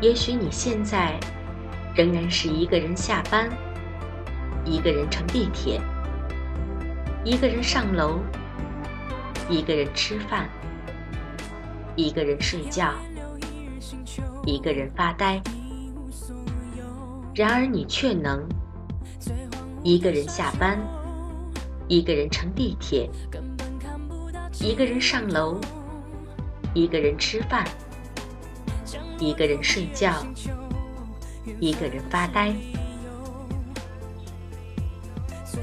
也许你现在仍然是一个人下班，一个人乘地铁，一个人上楼，一个人吃饭，一个人睡觉，一个人发呆。然而你却能一个人下班，一个人乘地铁，一个人上楼，一个人吃饭，一个人睡觉，一个人发呆。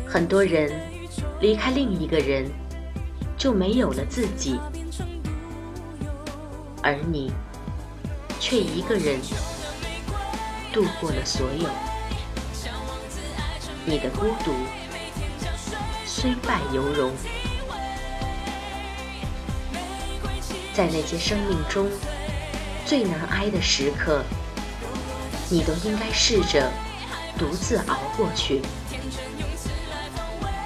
很多人离开另一个人，就没有了自己，而你却一个人。度过了所有，你的孤独虽败犹荣。在那些生命中最难挨的时刻，你都应该试着独自熬过去。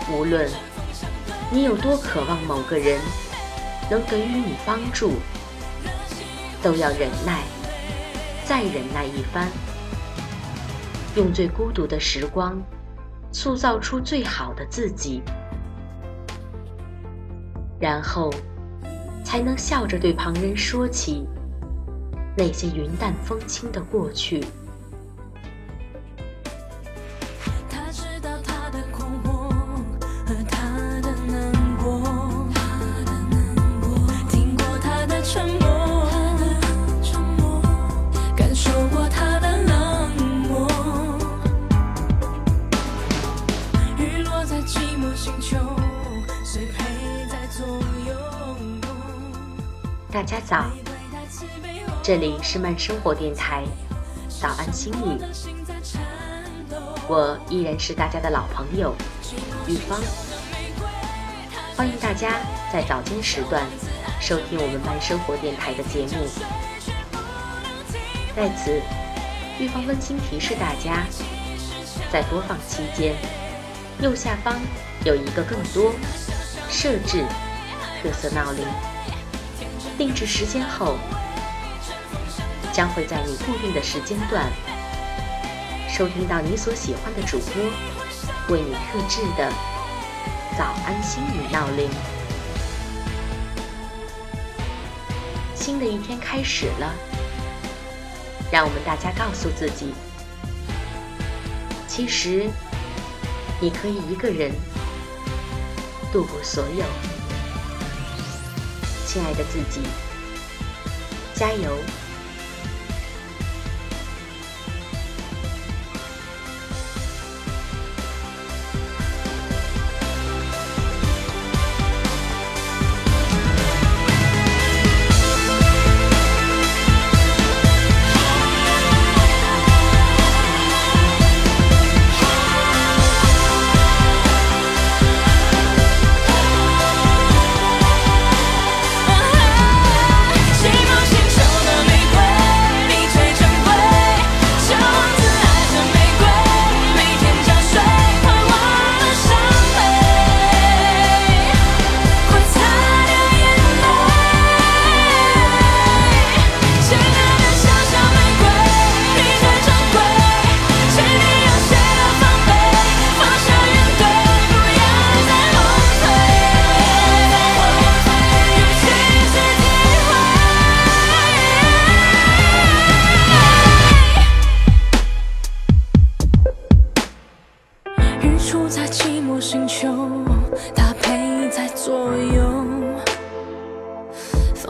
无论你有多渴望某个人能给予你帮助，都要忍耐，再忍耐一番。用最孤独的时光，塑造出最好的自己，然后才能笑着对旁人说起那些云淡风轻的过去。大家早，这里是慢生活电台，早安心语，我依然是大家的老朋友玉芳，欢迎大家在早间时段收听我们慢生活电台的节目。在此，玉芳温馨提示大家，在播放期间，右下方有一个更多设置特色闹铃。定制时间后，将会在你固定的时间段收听到你所喜欢的主播为你特制的早安心语闹铃。新的一天开始了，让我们大家告诉自己，其实你可以一个人度过所有。亲爱的自己，加油！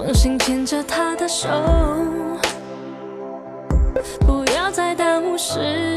放心牵着他的手，不要再耽误时